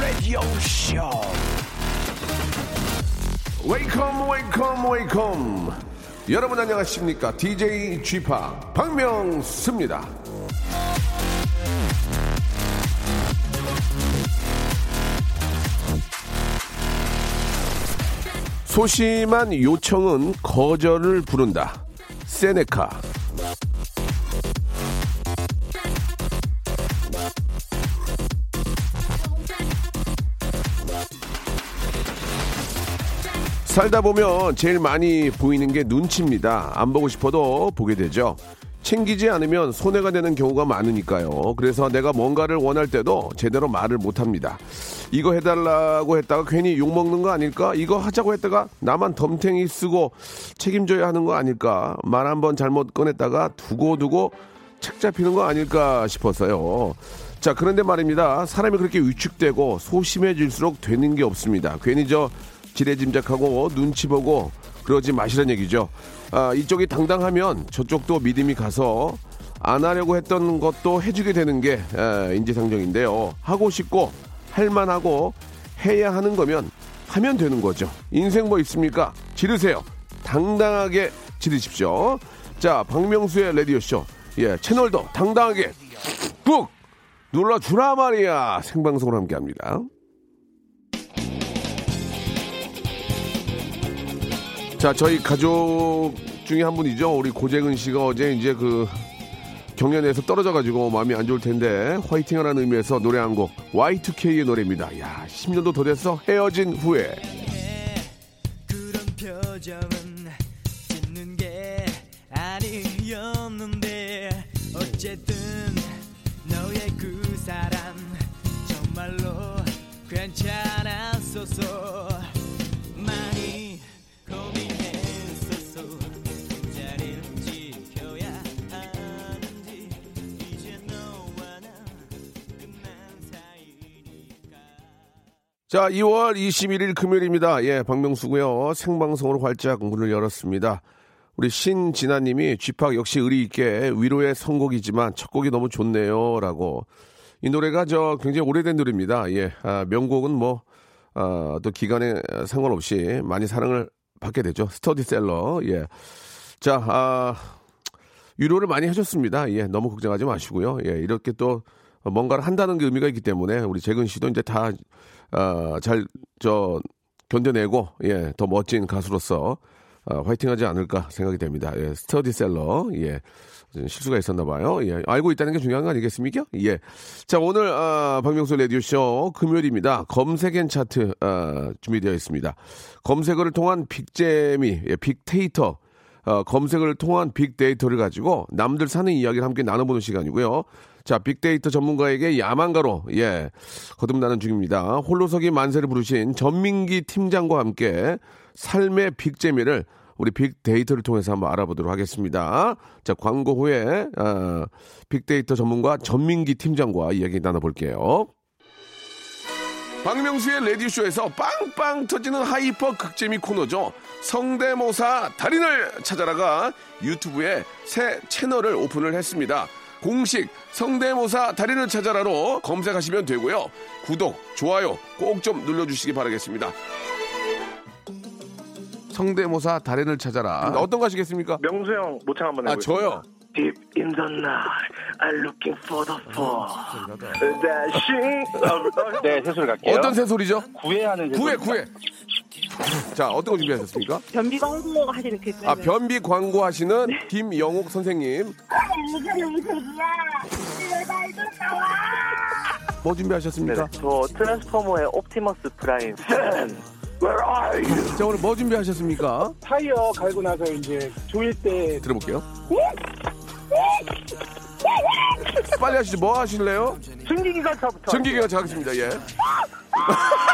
Radio Show. Wake up wake up wake up 여러분 안녕하십니까 DJ g 파 박명수입니다 소심한 요청은 거절을 부른다 세네카 살다 보면 제일 많이 보이는 게 눈치입니다. 안 보고 싶어도 보게 되죠. 챙기지 않으면 손해가 되는 경우가 많으니까요. 그래서 내가 뭔가를 원할 때도 제대로 말을 못 합니다. 이거 해달라고 했다가 괜히 욕먹는 거 아닐까? 이거 하자고 했다가 나만 덤탱이 쓰고 책임져야 하는 거 아닐까? 말 한번 잘못 꺼냈다가 두고두고 책 잡히는 거 아닐까 싶었어요. 자, 그런데 말입니다. 사람이 그렇게 위축되고 소심해질수록 되는 게 없습니다. 괜히 저 지레짐작하고 눈치 보고 그러지 마시란 얘기죠. 아, 이쪽이 당당하면 저쪽도 믿음이 가서 안 하려고 했던 것도 해주게 되는 게 아, 인지상정인데요. 하고 싶고 할만하고 해야 하는 거면 하면 되는 거죠. 인생 뭐 있습니까? 지르세요. 당당하게 지르십시오. 자, 박명수의 라디오쇼. 예, 채널도 당당하게 꾹 눌러주라 말이야. 생방송으로 함께 합니다. 자, 저희 가족 중에 한 분이죠. 우리 고재근 씨가 어제 이제 그 경연에서 떨어져가지고 마음이 안 좋을 텐데 화이팅 하라는 의미에서 노래 한 곡 Y2K의 노래입니다. 야, 10년도 더 됐어. 헤어진 후에. 어쨌든 자, 2월 21일 금요일입니다. 예, 박명수고요. 생방송으로 활짝 문을 열었습니다. 우리 신진아님이 쥐팍 역시 의리 있게 위로의 선곡이지만 첫 곡이 너무 좋네요라고 이 노래가 저 굉장히 오래된 노래입니다. 예, 아, 명곡은 뭐 아, 또 기간에 상관없이 많이 사랑을 받게 되죠. 스터디셀러. 예, 자, 아, 위로를 많이 해줬습니다. 예, 너무 걱정하지 마시고요. 예, 이렇게 또 뭔가를 한다는 게 의미가 있기 때문에 우리 재근 씨도 이제 다, 아, 잘, 저, 견뎌내고, 예, 더 멋진 가수로서, 아, 화이팅 하지 않을까 생각이 됩니다. 예, 스터디셀러, 예. 실수가 있었나 봐요. 예. 알고 있다는 게 중요한 거 아니겠습니까? 예. 자, 오늘, 아, 박명수 라디오쇼 금요일입니다. 검색엔 차트, 아, 준비되어 있습니다. 검색어를 통한 빅재미, 예, 빅테이터, 어, 검색을 통한 빅데이터를 가지고 남들 사는 이야기를 함께 나눠보는 시간이고요. 자, 빅데이터 전문가에게 야망가로, 예, 거듭나는 중입니다. 홀로서기 만세를 부르신 전민기 팀장과 함께 삶의 빅재미를 우리 빅데이터를 통해서 한번 알아보도록 하겠습니다. 자, 광고 후에, 어, 빅데이터 전문가 전민기 팀장과 이야기 나눠볼게요. 박명수의 라디오쇼에서 빵빵 터지는 hyper 극재미 코너죠. 성대모사 달인을 찾아라가 유튜브에 새 채널을 오픈을 했습니다. 공식 성대모사 달인을 찾아라로 검색하시면 되고요. 구독, 좋아요 꼭 좀 눌러주시기 바라겠습니다. 성대모사 달인을 찾아라. 어떤 거 하시겠습니까? 명수 형 모창 한번 아, 해보겠습니다. 저요. Deep in the night, I'm looking for the fall. 네, 새소리 갈게요. 어떤 새소리죠? 구애하는 구해, 구해. 자, 어떤 거 준비하셨습니까? 변비 광고 하시는 그 아, 변비 광고 하시는 김영옥 선생님. 뭐 준비하셨습니까? 저 트랜스포머의 옵티머스 프라임. Where are you? 자, 오늘 뭐 준비하셨습니까? 타이어 갈고 나서 이제 조일 때 들어볼게요. 빨리 하시죠. 뭐 하실래요? 증기기관차부터. 증기기관차 가겠습니다. 예.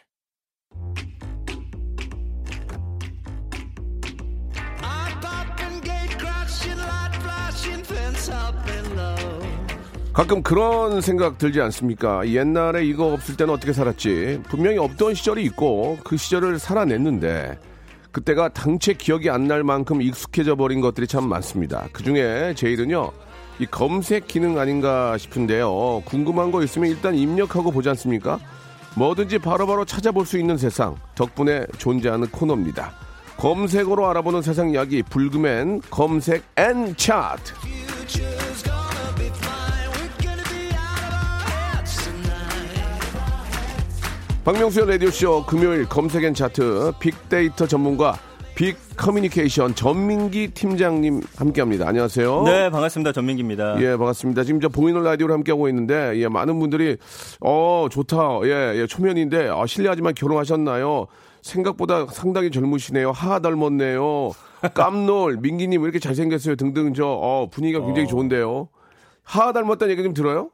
가끔 그런 생각 들지 않습니까? 옛날에 이거 없을 때는 어떻게 살았지? 분명히 없던 시절이 있고 그 시절을 살아냈는데 그때가 당최 기억이 안 날 만큼 익숙해져 버린 것들이 참 많습니다. 그 중에 제일은요, 이 검색 기능 아닌가 싶은데요. 궁금한 거 있으면 일단 입력하고 보지 않습니까? 뭐든지 바로바로 찾아볼 수 있는 세상 덕분에 존재하는 코너입니다. 검색어로 알아보는 세상 이야기 불금엔 검색 and 차트. 박명수의 라디오쇼 금요일 검색앤 차트 빅데이터 전문가 빅 커뮤니케이션 전민기 팀장님 함께합니다. 안녕하세요. 네, 반갑습니다. 전민기입니다. 예, 반갑습니다. 지금 저 보이는 라디오를 함께하고 있는데, 예, 많은 분들이, 어, 좋다. 예, 예, 초면인데, 아, 실례하지만 결혼하셨나요? 생각보다 상당히 젊으시네요. 하하 닮았네요. 깜놀, 민기님 왜 이렇게 잘생겼어요? 등등 저, 어, 분위기가 굉장히 어. 좋은데요. 하하 닮았다는 얘기 좀 들어요?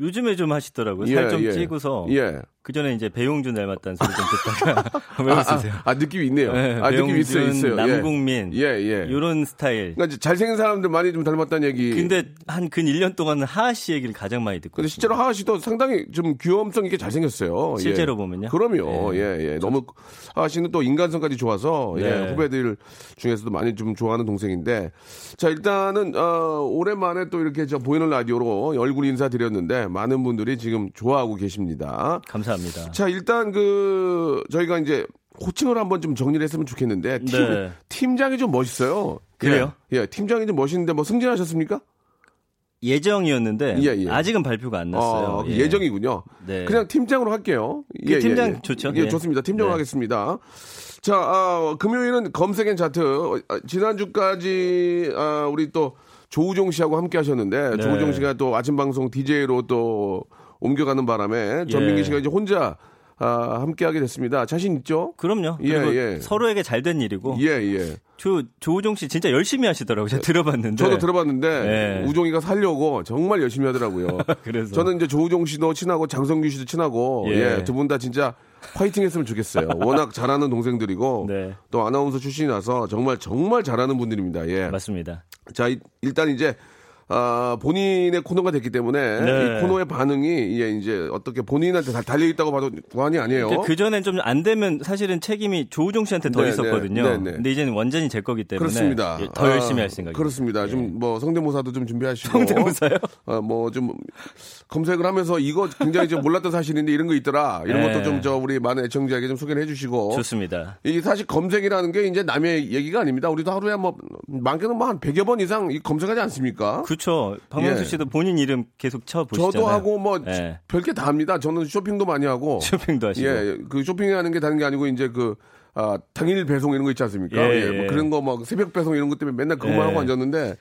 요즘에 좀 하시더라고요. 예, 살좀 예. 찌고서. 예. 그 전에 이제 배용준 닮았다는 소리 좀 듣다가 왜 웃으세요? 아, 아, 느낌이 있네요. 네, 아, 느낌이 있어요, 있어요. 예. 남궁민. 예, 예. 요런 스타일. 그러니까 잘생긴 사람들 많이 좀 닮았다는 얘기. 근데 한 근 1년 동안은 하하 씨 얘기를 가장 많이 듣고. 근데 실제로 하하 씨도 상당히 좀 귀염성 있게 잘생겼어요. 실제로 예. 보면요? 그럼요. 예, 예. 너무 하하 씨는 또 인간성까지 좋아서 예, 네. 후배들 중에서도 많이 좀 좋아하는 동생인데 자 일단은 어, 오랜만에 또 이렇게 저 보이는 라디오로 얼굴 인사드렸는데 많은 분들이 지금 좋아하고 계십니다. 감사합니다. 자 일단 그 저희가 이제 호칭을 한번 좀 정리를 했으면 좋겠는데 팀, 네. 팀장이 좀 멋있어요. 그래요? 예, 예, 팀장이 좀 멋있는데 뭐 승진하셨습니까? 예정이었는데 예, 예. 아직은 발표가 안 났어요. 어, 예. 예정이군요. 네. 그냥 팀장으로 할게요. 그 팀장 좋죠. 예, 네. 좋습니다. 팀장으로 네. 하겠습니다. 자, 아, 금요일은 검색엔 차트. 어, 아, 지난주까지 아, 우리 또 조우종 씨하고 함께 하셨는데 네. 조우종 씨가 또 아침 방송 DJ로 또 옮겨가는 바람에 전민기 예. 씨가 이제 혼자 아, 함께 하게 됐습니다. 자신 있죠? 그럼요. 예, 예. 서로에게 잘 된 일이고. 예, 예. 조, 조우종 씨 진짜 열심히 하시더라고요. 제가 들어봤는데. 저도 들어봤는데 네. 우종이가 살려고 정말 열심히 하더라고요. 그래서. 저는 이제 조우종 씨도 친하고 장성규 씨도 친하고 예. 예, 두분 다 진짜 파이팅 했으면 좋겠어요. 워낙 잘하는 동생들이고 네. 또 아나운서 출신이라서 정말 정말 잘하는 분들입니다. 예. 맞습니다. 자, 이- 일단 이제 아, 본인의 코너가 됐기 때문에 네. 이 코너의 반응이 예, 이제 어떻게 본인한테 다 달려 있다고 봐도 과언이 아니에요. 그 전엔 좀 안 되면 사실은 책임이 조우종 씨한테 더 네, 있었거든요. 네, 네, 네. 근데 이제는 완전히 제 거기 때문에 그렇습니다. 예, 더 열심히 아, 할 생각이에요. 그렇습니다. 좀 뭐 성대모사도 좀 준비하시고. 성대모사요? 뭐좀 검색을 하면서 이거 굉장히 좀 몰랐던 사실인데 이런 거 있더라. 이런 네. 것도 좀 저 우리 많은 애청자에게 좀 소개를 해주시고. 좋습니다. 이 사실 검색이라는 게 이제 남의 얘기가 아닙니다. 우리도 하루에 뭐 많게는 뭐한 100여 번 이상 이 검색하지 않습니까? 그 렇죠. 박명수 예. 씨도 본인 이름 계속 쳐 보시잖아요. 저도 하고 뭐 예. 별게 다 합니다. 저는 쇼핑도 많이 하고. 쇼핑도 하시고. 예, 그 쇼핑하는 게 다른 게 아니고 이제 그 아, 당일 배송 이런 거 있지 않습니까? 예, 예, 뭐 예. 그런 거 막 새벽 배송 이런 것 때문에 맨날 그것만 예. 하고 앉았는데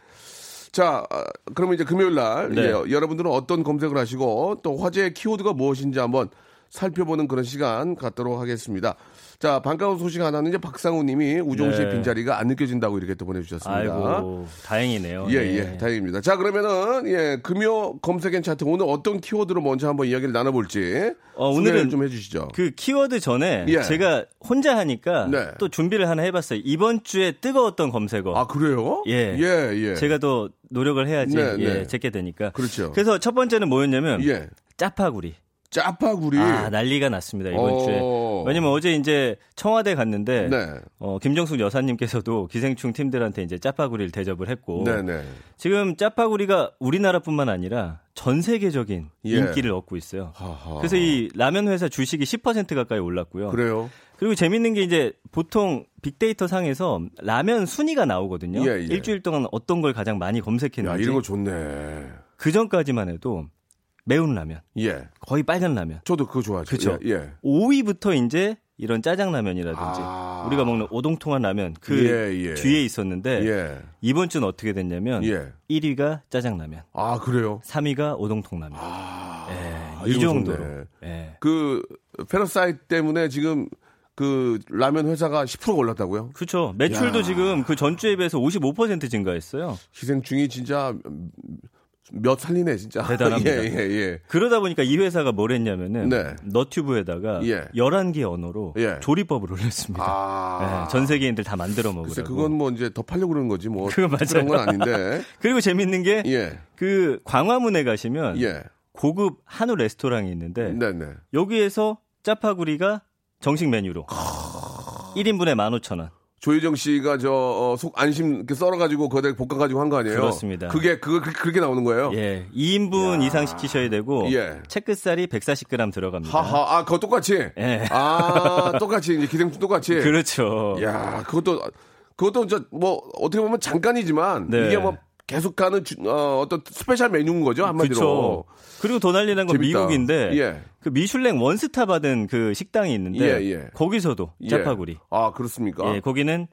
자, 아, 그러면 이제 금요일 날 네. 예, 여러분들은 어떤 검색을 하시고 또 화제의 키워드가 무엇인지 한번 살펴보는 그런 시간 갖도록 하겠습니다. 자, 반가운 소식 하나는 이제 박상우 님이 우종 씨의 네. 빈자리가 안 느껴진다고 이렇게 또 보내주셨습니다. 아이고 다행이네요. 예, 네. 예, 다행입니다. 자, 그러면은, 예, 금요 검색엔 차트 오늘 어떤 키워드로 먼저 한번 이야기를 나눠볼지. 어, 오늘은 좀 해주시죠. 그 키워드 전에 예. 제가 혼자 하니까 네. 또 준비를 하나 해봤어요. 이번 주에 뜨거웠던 검색어. 아, 그래요? 예. 예, 예. 제가 더 노력을 해야지 네, 예, 네. 제게 되니까. 그렇죠. 그래서 첫 번째는 뭐였냐면 예. 짜파구리. 짜파구리. 아 난리가 났습니다 이번 어. 주에. 왜냐면 어제 이제 청와대 갔는데 네. 어, 김정숙 여사님께서도 기생충 팀들한테 이제 짜파구리를 대접을 했고 네네. 지금 짜파구리가 우리나라뿐만 아니라 전 세계적인 예. 인기를 얻고 있어요. 하하. 그래서 이 라면 회사 주식이 10% 가까이 올랐고요. 그래요? 그리고 재밌는 게 이제 보통 빅데이터 상에서 라면 순위가 나오거든요. 예, 예. 일주일 동안 어떤 걸 가장 많이 야, 검색했는지. 이런 거 좋네. 그 전까지만 해도 매운 라면, 예. 거의 빨간 라면. 저도 그거 좋아하죠. 그쵸. 예. 예. 5위부터 이제 이런 짜장라면이라든지 아. 우리가 먹는 오동통한 라면 그 예, 예. 뒤에 있었는데 예. 이번 주는 어떻게 됐냐면 예. 1위가 짜장라면, 아, 그래요? 3위가 오동통라면. 아, 예, 이거 이 정도로. 예. 그 Parasite 때문에 지금 그 라면 회사가 10% 올랐다고요? 그렇죠. 매출도 야. 지금 그 전주에 비해서 55% 증가했어요. 기생충이 진짜 몇 살리네 진짜. 대단합니다. 예, 예, 예. 그러다 보니까 이 회사가 뭘 했냐면은 네. 너튜브에다가 예. 11개 언어로 예. 조리법을 올렸습니다. 아. 예, 전 세계인들 다 만들어 먹으라고. 글쎄 그건 뭐 이제 더 팔려고 그러는 거지 뭐. 그거 맞아요. 그런 건 아닌데. 그리고 재밌는 게그 예. 광화문에 가시면 예. 고급 한우 레스토랑이 있는데 네, 네. 여기에서 짜파구리가 정식 메뉴로 1인분에 15,000원. 조혜정 씨가 저 어, 속 안심 이렇게 썰어가지고 거기다 볶아가지고 한 거 아니에요? 그렇습니다. 그게 그거 그- 그렇게 나오는 거예요? 예, 2인분 이상 시키셔야 되고 예. 채끝살이 140g 들어갑니다. 하하, 아, 그거 똑같이? 예. 아, 똑같이, 이제 기생충 똑같이? 그렇죠. 야 그것도, 그것도 저, 뭐, 어떻게 보면 잠깐이지만, 네. 이게 뭐, 계속 가는, 주- 어, 어떤 special 메뉴인 거죠, 한마디로. 그렇죠. 그리고 더 난리난 건 재밌다. 미국인데 예. 그 미슐랭 one star 받은 그 식당이 있는데 예, 예. 거기서도 예. 짜파구리. 아, 그렇습니까? 예, 거기는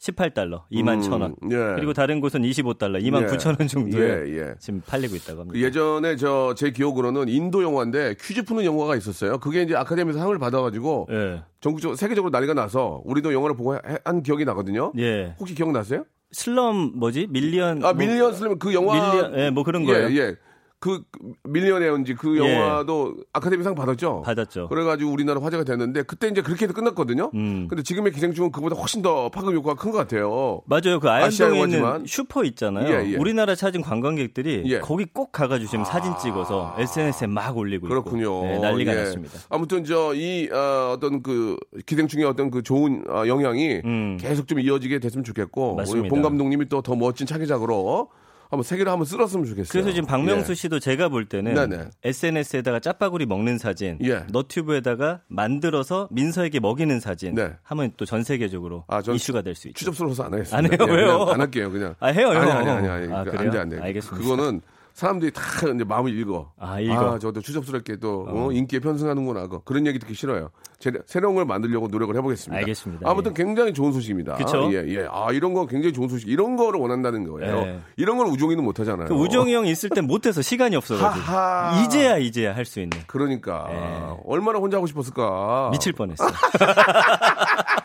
18달러, 2만 음, 1,000원. 예. 그리고 다른 곳은 25달러, 2만 예. 9,000원 정도에 예, 예. 지금 팔리고 있다고 합니다. 그 예전에 저, 제 기억으로는 인도 영화인데 퀴즈 푸는 영화가 있었어요. 그게 이제 아카데미에서 상을 받아가지고, 예. 전국적으로, 세계적으로 난리가 나서, 우리도 영화를 보고 해- 한 기억이 나거든요. 예. 혹시 기억나세요? slum 뭐지? million 아, 뭐- million slum 그 영화. million 예, 뭐 그런 거예요. 예, 예. 그 Millionaire인지 그 예. 영화도 아카데미상 받았죠. 받았죠. 그래가지고 우리나라 화제가 됐는데 그때 이제 그렇게 해서 끝났거든요. 음. 근데 지금의 기생충은 그보다 훨씬 더 파급 효과가 큰 것 같아요. 맞아요. 그 아시아 아현동에 있는. 슈퍼 있잖아요. 예, 예. 우리나라 찾은 관광객들이 예. 거기 꼭 가가지고 지금 사진 찍어서 SNS에 막 올리고 그렇군요. 네, 난리가 예. 났습니다. 아무튼 저이 어, 어떤 그 기생충의 어떤 그 좋은 어, 영향이 음. 계속 좀 이어지게 됐으면 좋겠고 맞습니다. 우리 본 감독님이 또 더 멋진 차기작으로 한번 세계를 한번 쓸었으면 좋겠어요. 그래서 지금 박명수 예. 씨도 제가 볼 때는 네네. SNS에다가 짜파구리 먹는 사진, 예. 너튜브에다가 만들어서 민서에게 먹이는 사진 네. 하면 또 전 세계적으로 아, 전 이슈가 될 수 있죠. 추접스러워서 안 하겠습니다. 안 해요? 예, 왜요? 안 할게요. 그냥. 아, 해요, 형. 아니, 아니, 아니, 아니. 아, 그 그래요? 안 돼, 안 돼. 알겠습니다. 그거는 사람들이 다 이제 마음을 읽어. 아, 읽어. 저도 추접스럽게 또 어, 인기에 편승하는구나. 그거. 그런 얘기 듣기 싫어요. 제, 새로운 걸 만들려고 노력을 해보겠습니다. 알겠습니다. 아무튼 예. 굉장히 좋은 소식입니다. 그쵸? 예, 예. 아, 이런 거 굉장히 좋은 소식. 이런 거를 원한다는 거예요. 예. 이런 걸 우종이는 못 하잖아요. 그 우정이 형 있을 땐 못해서 시간이 없어가지고 하하. 이제야 이제야 할 수 있는 그러니까. 예. 얼마나 혼자 하고 싶었을까. 미칠 뻔했어요.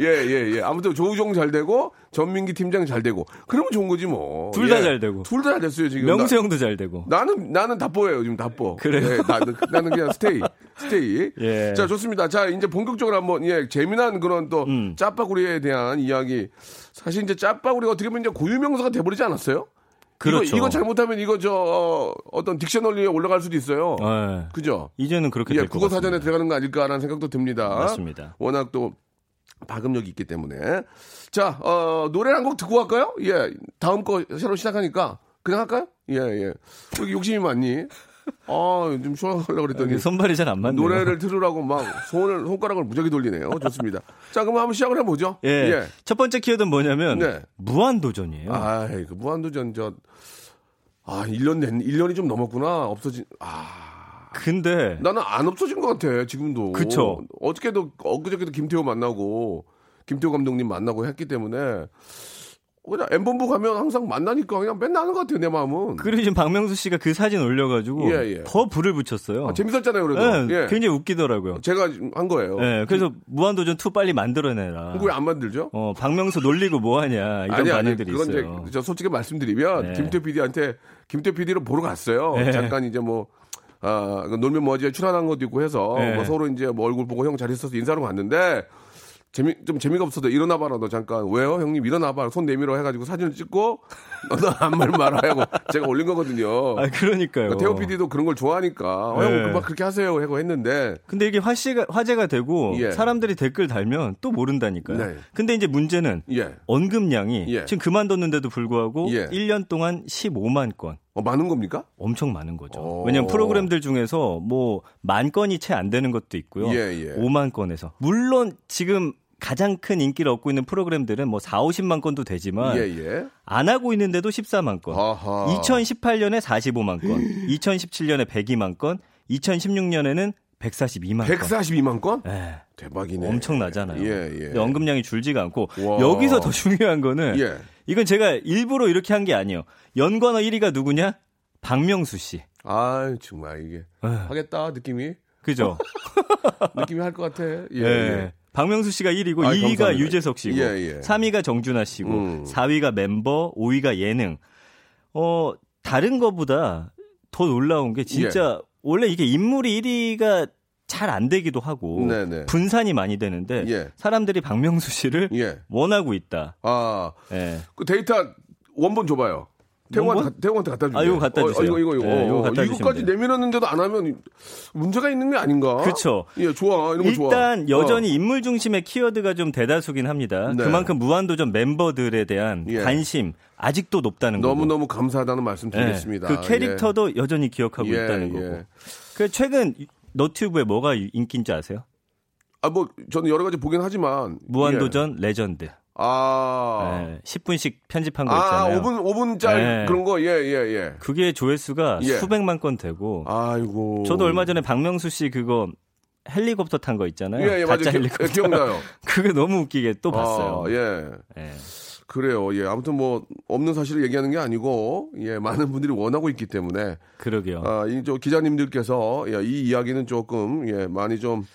예, 예, 예. 아무튼 조우종 잘 되고, 전민기 팀장 잘 되고. 그러면 좋은 거지 뭐. 둘 다잘 되고. 둘 다 잘 됐어요, 지금. 명수 형도 잘 되고. 나는 나는 답보예요 지금 답보. 그래요? 예, 나는 나는 그냥 스테이 스테이. 예. 자 좋습니다. 자 이제 본격적으로 한번 예 재미난 그런 또 음. 짜파구리에 대한 이야기. 사실 이제 짜파구리가 어떻게 보면 이제 고유명사가 돼버리지 않았어요? 그렇죠. 이거, 이거 잘못하면 이거 저 어, 떤 딕셔너리에 올라갈 수도 있어요. 예. 그죠? 이제는 그렇게 예, 국어. 사전에 들어가는 거 아닐까라는 생각도 듭니다. 맞습니다. 워낙 또 파급력이 있기 때문에. 자, 어, 노래 한 곡 듣고 갈까요? 예, 다음 거 새로 시작하니까 그냥 할까요? 예, 예. 왜 욕심이 많니? 아, 좀 쉬어가려고 그랬더니 손발이 잘 안 맞네요. 노래를 들으라고 막 손을 손가락을 무지하게 돌리네요. 좋습니다. 자, 그럼 한번 시작을 해보죠. 예. 첫 번째 키워드는 뭐냐면 네. 무한 도전이에요. 아, 그 무한도전 저 아, 1년 된 1년이 좀 넘었구나. 없어진 아, 근데 나는 안 없어진 것 같아 지금도. 그쵸. 어저께도 엊그저께도 김태호 만나고 김태호 감독님 만나고 했기 때문에 그냥 엠본부 가면 항상 만나니까 그냥 맨날 하는 것 같아요 내 마음은. 그리고 지금 박명수 씨가 그 사진 올려가지고 예, 예. 더 불을 붙였어요. 아, 재밌었잖아요 그래도. 예, 예. 굉장히 웃기더라고요. 제가 한 거예요. 예, 그래서 무한도전 2 빨리 만들어내라. 왜 안 만들죠? 어, 박명수 놀리고 뭐하냐 이런 아니 반응들이 그건 있어요. 이제 저 솔직히 말씀드리면 네. 김태호 PD한테 김태호 PD를 보러 갔어요. 네. 잠깐 이제 뭐 아, 그 놀면 뭐지에 출연한 것도 있고 해서 네. 뭐 서로 이제 뭐 얼굴 보고 형잘 있어서 인사하러 갔는데 재미 좀 재미가 없어도 일어나 봐라 너 잠깐 왜요 형님 일어나 봐 손 내밀어 해가지고 사진을 찍고 너도 아무 말 말아 하고 제가 올린 거거든요. 아, 그러니까요. 태호 PD도 그런 걸 좋아하니까 어, 네. 형 그만 그렇게 하세요 하고 했는데 근데 이게 화시가, 화제가 되고 예. 사람들이 댓글 달면 또 모른다니까요. 네. 근데 이제 문제는 예 언급량이 예. 지금 그만뒀는데도 불구하고 예. 1년 동안 15만 건. 어, 많은 겁니까? 엄청 많은 거죠. 오. 왜냐면 프로그램들 중에서 뭐 만 건이 채 안 되는 것도 있고요. 예, 예. 5만 건에서. 물론 지금 가장 큰 인기를 얻고 있는 프로그램들은 뭐 4, 50만 건도 되지만 예 예. 안 하고 있는데도 14만 건. 아하. 2018년에 45만 건, 2017년에 102만 건, 2016년에는 142만 건. 142만 건? 예. 대박이네. 엄청나잖아요. 예, 예. 언급량이 줄지가 않고 와. 여기서 더 중요한 거는 예. 이건 제가 일부러 이렇게 한 게 아니에요. 연관어 1위가 누구냐? 박명수 씨. 아 정말 이게 에휴. 하겠다 느낌이 그죠? 느낌이 할 것 같아. 예. 예. 예. 박명수 씨가 1위고 아이, 2위가 감사합니다. 유재석 씨고 예, 예. 3위가 정준하 씨고 음. 4위가 멤버, 5위가 예능. 어, 다른 거보다 더 놀라운 게 진짜 예. 원래 이게 인물이 1위가 잘 안 되기도 하고 네네. 분산이 많이 되는데 예. 사람들이 박명수 씨를 예. 원하고 있다. 아, 예. 그 데이터 원본 줘봐요. 태용한테 갖다 주세요. 아, 이거 갖다 주세요. 이거, 이거, 이거. 예, 이거 어, 갖다 이거까지. 내밀었는데도 안 하면 문제가 있는 게 아닌가? 그쵸. 예, 좋아. 이런 거 좋아. 일단 여전히 어. 인물 중심의 키워드가 좀 대다수긴 합니다. 네. 그만큼 무한도전 멤버들에 대한 예. 관심 아직도 높다는 거고. 너무 너무 감사하다는 말씀 예. 드리겠습니다. 그 캐릭터도 여전히 기억하고 예. 있다는 예, 거고. 예. 그 최근 너튜브에 뭐가 인기인지 아세요? 아, 뭐, 저는 여러 가지 보긴 하지만. 무한도전 레전드. 예. 아. 예, 10분씩 편집한 거 아, 있잖아요. 5분, 5분짜리 예. 그런 거, 예, 예, 예. 그게 조회수가 예. 수백만 건 되고. 아이고. 저도 얼마 전에 박명수 씨 그거 헬리콥터 탄 거 있잖아요. 예, 예, 맞아요. 기- 헬리콥터. 예, 기억나요. 그게 너무 웃기게 또 봤어요. 아, 예. 예. 그래요. 예. 아무튼 뭐, 없는 사실을 얘기하는 게 아니고, 예, 많은 분들이 원하고 있기 때문에, 그러게요. 아, 이, 저, 기자님들께서, 예, 이 이야기는 조금, 예, 많이 좀,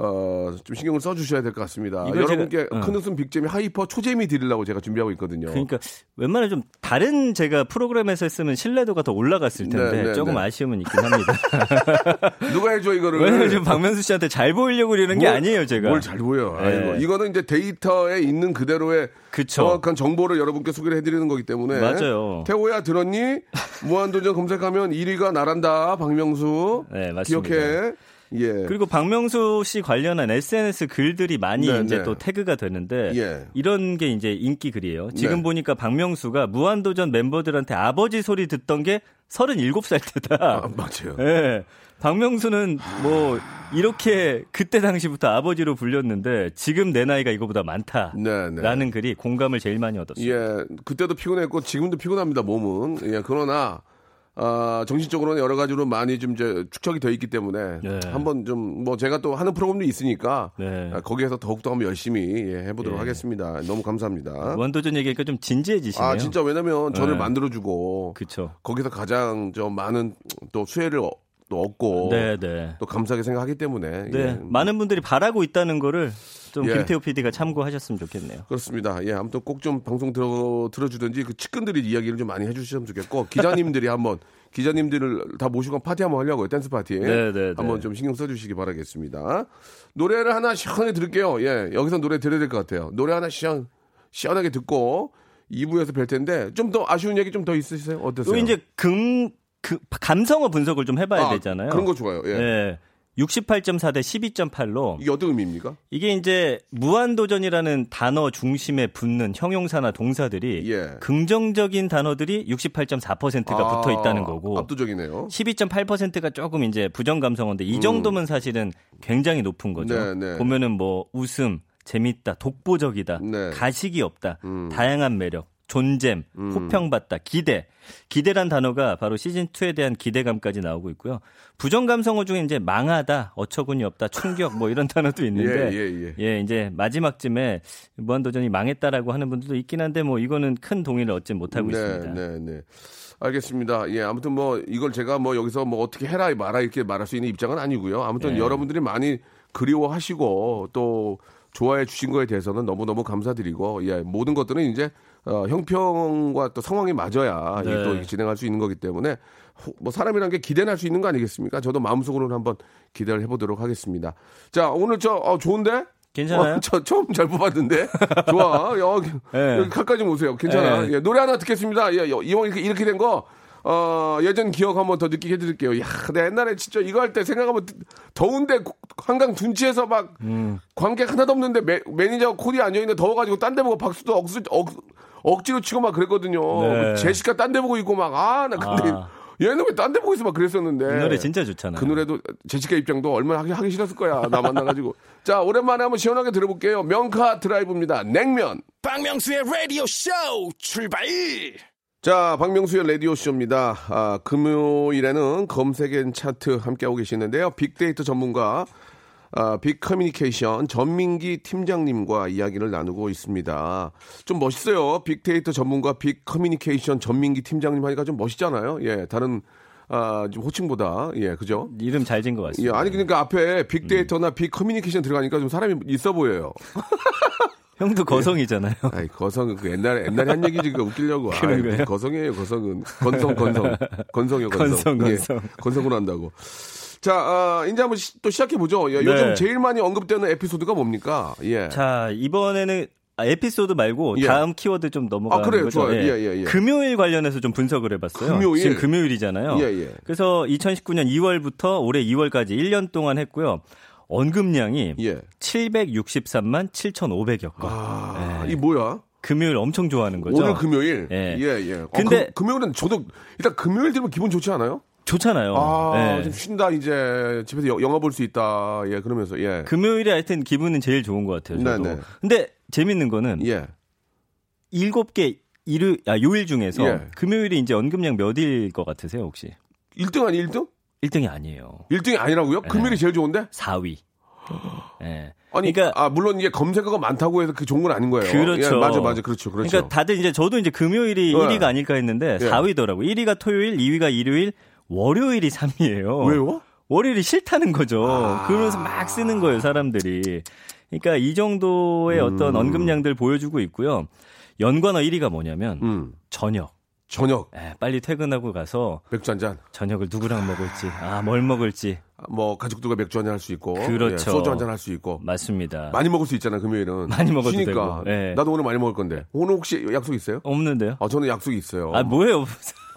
어, 좀 신경을 써주셔야 될 것 같습니다. 여러분께 제가- 어. 큰 웃음 빅재미 hyper 초재미 드리려고 제가 준비하고 있거든요. 그러니까 웬만하면 좀 다른 제가 프로그램에서 했으면 신뢰도가 더 올라갔을 텐데 네, 네, 조금 네. 아쉬움은 있긴 합니다. 누가 해줘, 이거를. 왜냐면 지금 박명수 씨한테 잘 보이려고 그러는 게 뭘- 아니에요, 제가. 뭘 잘 보여. 예. 아이고. 이거는 이제 데이터에 있는 그대로의 그쵸. 정확한 정보를 여러분께 소개를 해드리는 거기 때문에. 맞아요. 태호야 들었니? 무한도전 검색하면 1위가 나란다. 박명수. 네, 맞습니다. 기억해. 예. 그리고 박명수 씨 관련한 SNS 글들이 많이 네, 이제 네. 또 태그가 되는데 예. 이런 게 이제 인기 글이에요. 지금 네. 보니까 박명수가 무한도전 멤버들한테 아버지 소리 듣던 게 37살 때다. 아, 맞아요. 예. 박명수는 뭐 이렇게 그때 당시부터 아버지로 불렸는데 지금 내 나이가 이거보다 많다라는 네, 네. 글이 공감을 제일 많이 얻었어요. 예. 그때도 피곤했고 지금도 피곤합니다. 몸은. 예. 그러나 아, 정신적으로는 여러 가지로 많이 좀 이제 축적이 돼 있기 때문에 네. 한번 좀 뭐 제가 또 하는 프로그램도 있으니까 네. 아, 거기에서 더욱더 한번 열심히 예, 해보도록 예. 하겠습니다. 너무 감사합니다. 무한도전 얘기하니까 좀 진지해지시네요. 아 진짜 왜냐면 저를 네. 만들어주고 그렇죠. 거기서 가장 좀 많은 또 수혜를 어- 또 얻고 네, 네. 또 감사하게 생각하기 때문에 네, 예. 많은 분들이 바라고 있다는 거를 좀 예. 김태호 PD가 참고하셨으면 좋겠네요. 그렇습니다. 예, 아무튼 꼭 좀 방송 들어 들어주든지 그 측근들이 이야기를 좀 많이 해주시면 좋겠고 기자님들이 한번 기자님들을 다 모시고 파티 한번 하려고요. 댄스 파티. 네, 네, 한번 네. 좀 신경 써주시기 바라겠습니다. 노래를 하나 시원하게 들을게요. 예, 여기서 노래 들어야 될 것 같아요. 노래 하나 시원 시원하게 듣고 2부에서 뵐 텐데 좀 더 아쉬운 얘기 좀 더 있으세요? 어떠세요? 또 이제 금, 그 감성어 분석을 좀 해봐야 아, 되잖아요. 그런 거 좋아요. 예. 네. 68.4 대 12.8로 이게 어떤 의미입니까? 이게 이제 무한도전이라는 단어 중심에 붙는 형용사나 동사들이 예. 긍정적인 단어들이 68.4%가 아, 붙어 있다는 거고 압도적이네요. 12.8%가 조금 이제 부정 감성어인데 이 정도면 사실은 굉장히 높은 거죠. 음. 네, 네. 보면은 뭐 웃음, 재밌다, 독보적이다, 네. 가식이 없다, 음. 다양한 매력, 존잼, 호평받다, 기대. 기대란 단어가 바로 시즌 2에 대한 기대감까지 나오고 있고요. 부정 감성어 중에 이제 망하다, 어처구니 없다, 충격 뭐 이런 단어도 있는데 예, 예, 예. 이제 마지막쯤에 무한도전이 망했다라고 하는 분들도 있긴 한데 뭐 이거는 큰 동의를 얻지 못하고 네, 있습니다. 네, 네. 알겠습니다. 예, 아무튼 뭐 이걸 제가 뭐 여기서 뭐 어떻게 해라 말아 이렇게 말할 수 있는 입장은 아니고요. 아무튼 네. 여러분들이 많이 그리워하시고 또 좋아해 주신 거에 대해서는 너무너무 감사드리고 예, 모든 것들은 이제 어, 형평과 또 상황이 맞아야 이게 네. 또 진행할 수 있는 거기 때문에 호- 뭐 사람이란 게 기대할 수 있는 거 아니겠습니까? 저도 마음속으로는 한번 기대를 해보도록 하겠습니다. 자, 오늘 저 어, 좋은데? 괜찮아요? 어, 저 처음 잘 뽑았는데 좋아 여기 네. 여기 가까이 좀 오세요. 괜찮아. 네. 예, 노래 하나 듣겠습니다. 예, 여- 이왕 이렇게, 이렇게 된 거, 어, 예전 기억 한번 더 느끼게 해드릴게요. 야, 내 옛날에 진짜 이거 할 때 생각하면 드- 더운데 고- 한강 둔치에서 막 음. 관객 하나도 없는데 매, 매니저가 코디 앉아있는데 더워가지고 딴 데 보고 박수도 억수, 억, 억지로 치고 막 그랬거든요. 네. 제시카 딴 데 보고 있고 막, 아, 나 근데 아. 얘는 왜 딴 데 보고 있어 막 그랬었는데. 이 노래 진짜 좋잖아요. 그 노래도 제시카 입장도 얼마나 하기, 하기 싫었을 거야. 나 만나가지고. 자, 오랜만에 한번 시원하게 들어볼게요. 명카 드라이브입니다. 냉면. 박명수의 라디오 쇼 출발 자, 박명수의 라디오 쇼입니다. 아, 금요일에는 검색N차트 함께하고 계시는데요. 빅데이터 전문가, 아, 빅 커뮤니케이션 전민기 팀장님과 이야기를 나누고 있습니다. 좀 멋있어요. 빅데이터 전문가 빅 커뮤니케이션 전민기 팀장님 하니까 좀 멋있잖아요. 예, 다른 아, 좀 호칭보다 예, 그죠? 이름 잘 지은 것 예, 같습니다. 아니 그러니까 앞에 빅데이터나 빅 커뮤니케이션 들어가니까 좀 사람이 있어 보여요. 형도 거성이잖아요. 아이 거성은 그 옛날에 옛날에 한 얘기지 그 웃기려고. 거예요? 거성이에요 거성은 건성 건성 건성이요 건성. 건성, 예, 건성. 건성으로 한다고. 자, 아, 이제 한번 시- 또 시작해 보죠. 예, 네. 요즘 제일 많이 언급되는 에피소드가 뭡니까? 예. 자 이번에는 아, 에피소드 말고 예. 다음 키워드 좀 넘어가는 아, 그래요. 거죠. 좋아요. 예, 예, 예. 금요일 관련해서 좀 분석을 해봤어요. 금요일? 지금 금요일이잖아요. 예, 예. 그래서 2019년 2월부터 올해 2월까지 1년 동안 했고요. 언급량이 예. 763만 7,500여 건. 아, 예. 이 뭐야? 금요일 엄청 좋아하는 거죠. 오늘 금요일. 예. 예, 예. 어, 근데- 금, 금요일은 저도 일단 금요일 되면 기분 좋지 않아요? 좋잖아요. 아, 예. 좀 쉰다 이제 집에서 여- 영화 볼 수 있다. 예, 그러면서 예. 금요일에 하여튼 기분은 제일 좋은 것 같아요. 저도. 네네. 근데 재밌는 거는 예. 일곱 개 일요 아, 요일 중에서 예. 금요일이 이제 언급량 몇일 것 같으세요, 혹시? 1등 아니 1등? 1등이 아니에요. 1등이 아니라고요? 금요일이 제일 좋은데? 4위. 예. 아니, 그러니까 아, 물론 이게 검색어가 많다고 해서 그 좋은 건 아닌 거예요. 그렇죠. 예, 맞아, 맞아. 그렇죠. 그렇죠. 그러니까 다들 이제 저도 이제 금요일이 네. 1위가 아닐까 했는데 예. 4위더라고요. 1위가 토요일, 2위가 일요일, 월요일이 3위예요. 왜요? 월요일이 싫다는 거죠. 아. 그러면서 막 쓰는 거예요, 사람들이. 그러니까 이 정도의 어떤 음. 언급량들 보여주고 있고요. 연관어 1위가 뭐냐면 음. 저녁. 저녁 예, 빨리 퇴근하고 가서 맥주 한 잔. 저녁을 누구랑 먹을지, 아, 뭘 먹을지. 뭐 가족들과 맥주 한 잔 할 수 있고 그렇죠. 예, 소주 한 잔 할 수 있고 맞습니다. 많이 먹을 수 있잖아 금요일은 많이 먹어도 쉬니까 되고, 예. 나도 오늘 많이 먹을 건데 오늘 혹시 약속 있어요? 없는데요? 아 저는 약속이 있어요. 아, 뭐예요?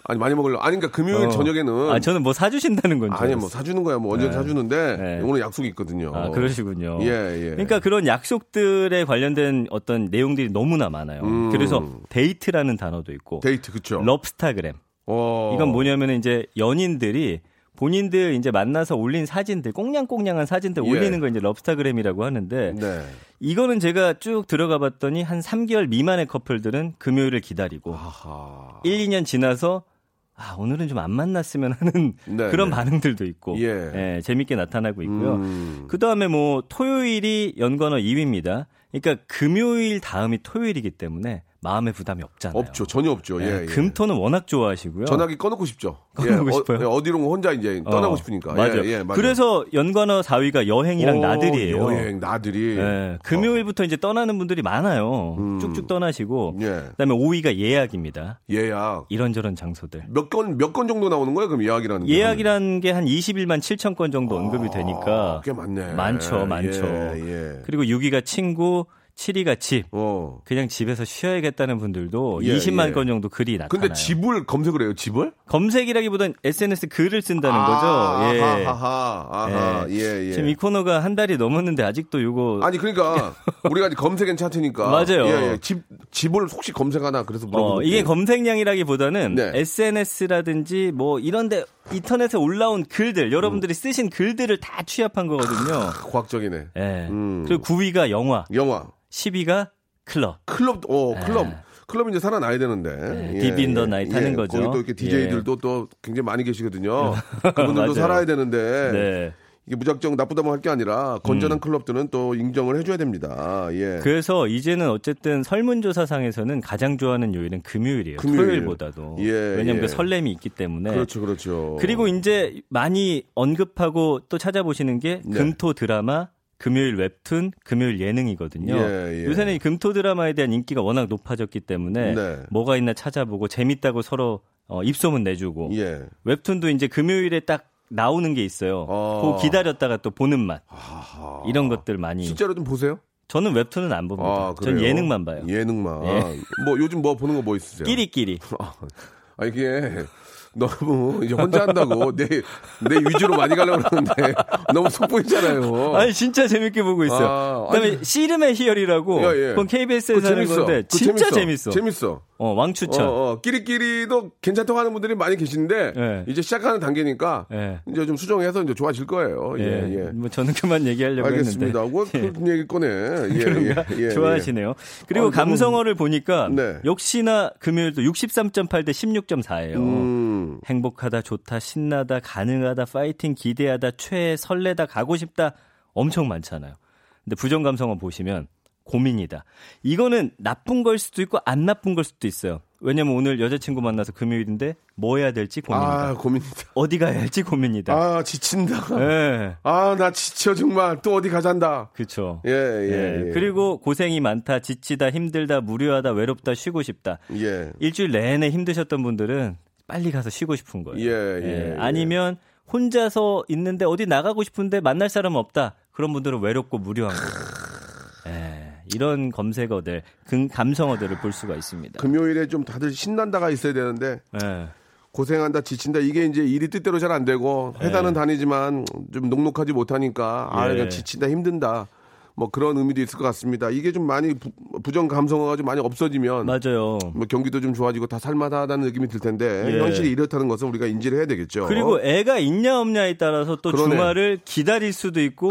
아니 많이 먹으려 아니 그러니까 금요일 어. 저녁에는 아, 저는 뭐 사주신다는 건지. 아니 뭐 사주는 거야 뭐 언제 네. 사주는데 네. 오늘 약속이 있거든요. 아, 그러시군요. 예, 예. 그러니까 그런 약속들에 관련된 어떤 내용들이 너무나 많아요. 음. 그래서 데이트라는 단어도 있고, 데이트 그쵸? 럽스타그램. 어. 이건 뭐냐면 이제 연인들이 본인들 이제 만나서 올린 사진들, 꽁냥꽁냥한 사진들 예. 올리는 거 이제 럽스타그램이라고 하는데 네. 이거는 제가 쭉 들어가 봤더니 한 3개월 미만의 커플들은 금요일을 기다리고 아하. 1, 2년 지나서 아, 오늘은 좀 안 만났으면 하는 네, 그런 네. 반응들도 있고 예. 재밌게 나타나고 있고요. 음. 그 다음에 뭐 토요일이 연관어 2위입니다. 그러니까 금요일 다음이 토요일이기 때문에 마음의 부담이 없잖아요. 없죠 전혀 없죠. 예, 네, 예. 금토는 워낙 좋아하시고요. 전화기 꺼놓고 싶죠. 꺼놓고 예, 싶어요? 어, 어디로 혼자 이제 떠나고 어, 싶으니까. 맞아요. 예, 예, 맞아요. 그래서 연관어 4위가 여행이랑 오, 나들이에요. 여행 나들이. 예, 금요일부터 이제 떠나는 분들이 많아요. 음. 쭉쭉 떠나시고. 예. 그다음에 5위가 예약입니다. 예약. 이런저런 장소들. 몇 건 몇 건 정도 나오는 거예요? 그럼 예약이라는 게? 예약이라는 게 한 21만 7천 건 정도 언급이 되니까 아, 꽤 많네. 많죠, 많죠. 예, 예. 그리고 6위가 친구, 7위가 집. 어. 그냥 집에서 쉬어야겠다는 분들도 예, 20만 예. 건 정도 글이 나타나요. 근데 집을 검색을 해요, 집을? 검색이라기보단 SNS 글을 쓴다는 거죠. 아, 예. 아하, 아하, 예, 예. 지금 이 코너가 한 달이 넘었는데 아직도 요거 아니, 그러니까, 우리가 검색엔 차트니까. 맞아요. 예, 예. 집, 집을 혹시 검색하나? 그래서 물어보는 어, 이게. 검색량이라기보다는 네. SNS라든지 뭐 이런데 인터넷에 올라온 글들 여러분들이 쓰신 글들을 다 취합한 거거든요. 과학적이네. 예. 음. 그리고 9위가 영화, 영화. 10위가 클럽. 클럽, 어, 클럽. 클럽 이제 살아나야 되는데. 네, deep in the night 하는 거죠. 거기 또 이렇게 DJ들도 또 굉장히 많이 계시거든요. 그분들도. 살아야 되는데. 네. 이게 무작정 나쁘다고 할 게 아니라 건전한 클럽들은 또 인정을 해줘야 됩니다. 예. 그래서 이제는 어쨌든 설문조사상에서는 가장 좋아하는 요일은 금요일이에요. 금요일. 토요일보다도. 예, 왜냐하면 예. 그 설렘이 있기 때문에. 그렇죠, 그렇죠. 그리고 이제 많이 언급하고 또 찾아보시는 게 네. 금토 드라마, 금요일 웹툰, 금요일 예능이거든요. 예, 예. 요새는 이 금토 드라마에 대한 인기가 워낙 높아졌기 때문에 네. 뭐가 있나 찾아보고 재밌다고 서로 어, 입소문 내주고 예. 웹툰도 이제 금요일에 딱 나오는 게 있어요. 아. 그거 기다렸다가 또 보는 맛 아하. 이런 것들 많이. 실제로 좀 보세요? 저는 웹툰은 안 봅니다. 아, 전? 예능만 봐요. 예능만. 예. 뭐 요즘 뭐 보는 거 뭐 있으세요? 끼리끼리. 아 이게 너무 이제 혼자 한다고 내 내 위주로 많이 가려고 그러는데 너무 속보이잖아요. 아니 진짜 재밌게 보고 있어요. 아, 그 다음에 아니. 씨름의 희열이라고 예, 예. 그건 KBS에서 하는 건데 진짜 재밌어. 재밌어. 어, 왕추천. 어, 어, 끼리끼리도 괜찮다고 하는 분들이 많이 계신데 예. 이제 시작하는 단계니까 예. 이제 좀 수정해서 이제 좋아질 거예요. 예, 예, 예. 뭐 저는 그만 얘기하려고 알겠습니다. 했는데. 뭐 그런 얘기 꺼내. 예? 예, 예, 좋아하시네요. 그리고 아, 너무- 감성어를 보니까 네. 역시나 금요일도 63.8 대 16.4예요. 음. 행복하다, 좋다, 신나다, 가능하다, 파이팅, 기대하다, 최애, 설레다, 가고 싶다. 엄청 많잖아요. 근데 부정 감성어 보시면 고민이다. 이거는 나쁜 걸 수도 있고 안 나쁜 걸 수도 있어요. 왜냐면 오늘 여자친구 만나서 금요일인데 뭐 해야 될지 고민이다. 아, 고민이다. 어디 가야 할지 고민이다. 아, 지친다. 예. 아, 나 지쳐, 정말. 또 어디 가잔다. 그렇죠. 예, 예, 예. 그리고 고생이 많다, 지치다, 힘들다, 무료하다, 외롭다, 쉬고 싶다. 예. 일주일 내내 힘드셨던 분들은 빨리 가서 쉬고 싶은 거예요. 예, 예, 예. 아니면 혼자서 있는데 어디 나가고 싶은데 만날 사람 없다. 그런 분들은 외롭고 무료한 거예요. 예, 이런 검색어들, 근 감성어들을 볼 수가 있습니다. 금요일에 좀 다들 신난다가 있어야 되는데 예. 고생한다 지친다 이게 이제 일이 뜻대로 잘 안 되고 회사는 다니지만 좀 녹록하지 못하니까 아 예. 그냥 지친다 힘든다 뭐 그런 의미도 있을 것 같습니다. 이게 좀 많이 부, 부정 감성어가 좀 많이 없어지면 맞아요. 뭐 경기도 좀 좋아지고 다 살만하다는 느낌이 들 텐데 예. 현실이 이렇다는 것을 우리가 인지를 해야 되겠죠. 그리고 애가 있냐 없냐에 따라서 또 그러네. 주말을 기다릴 수도 있고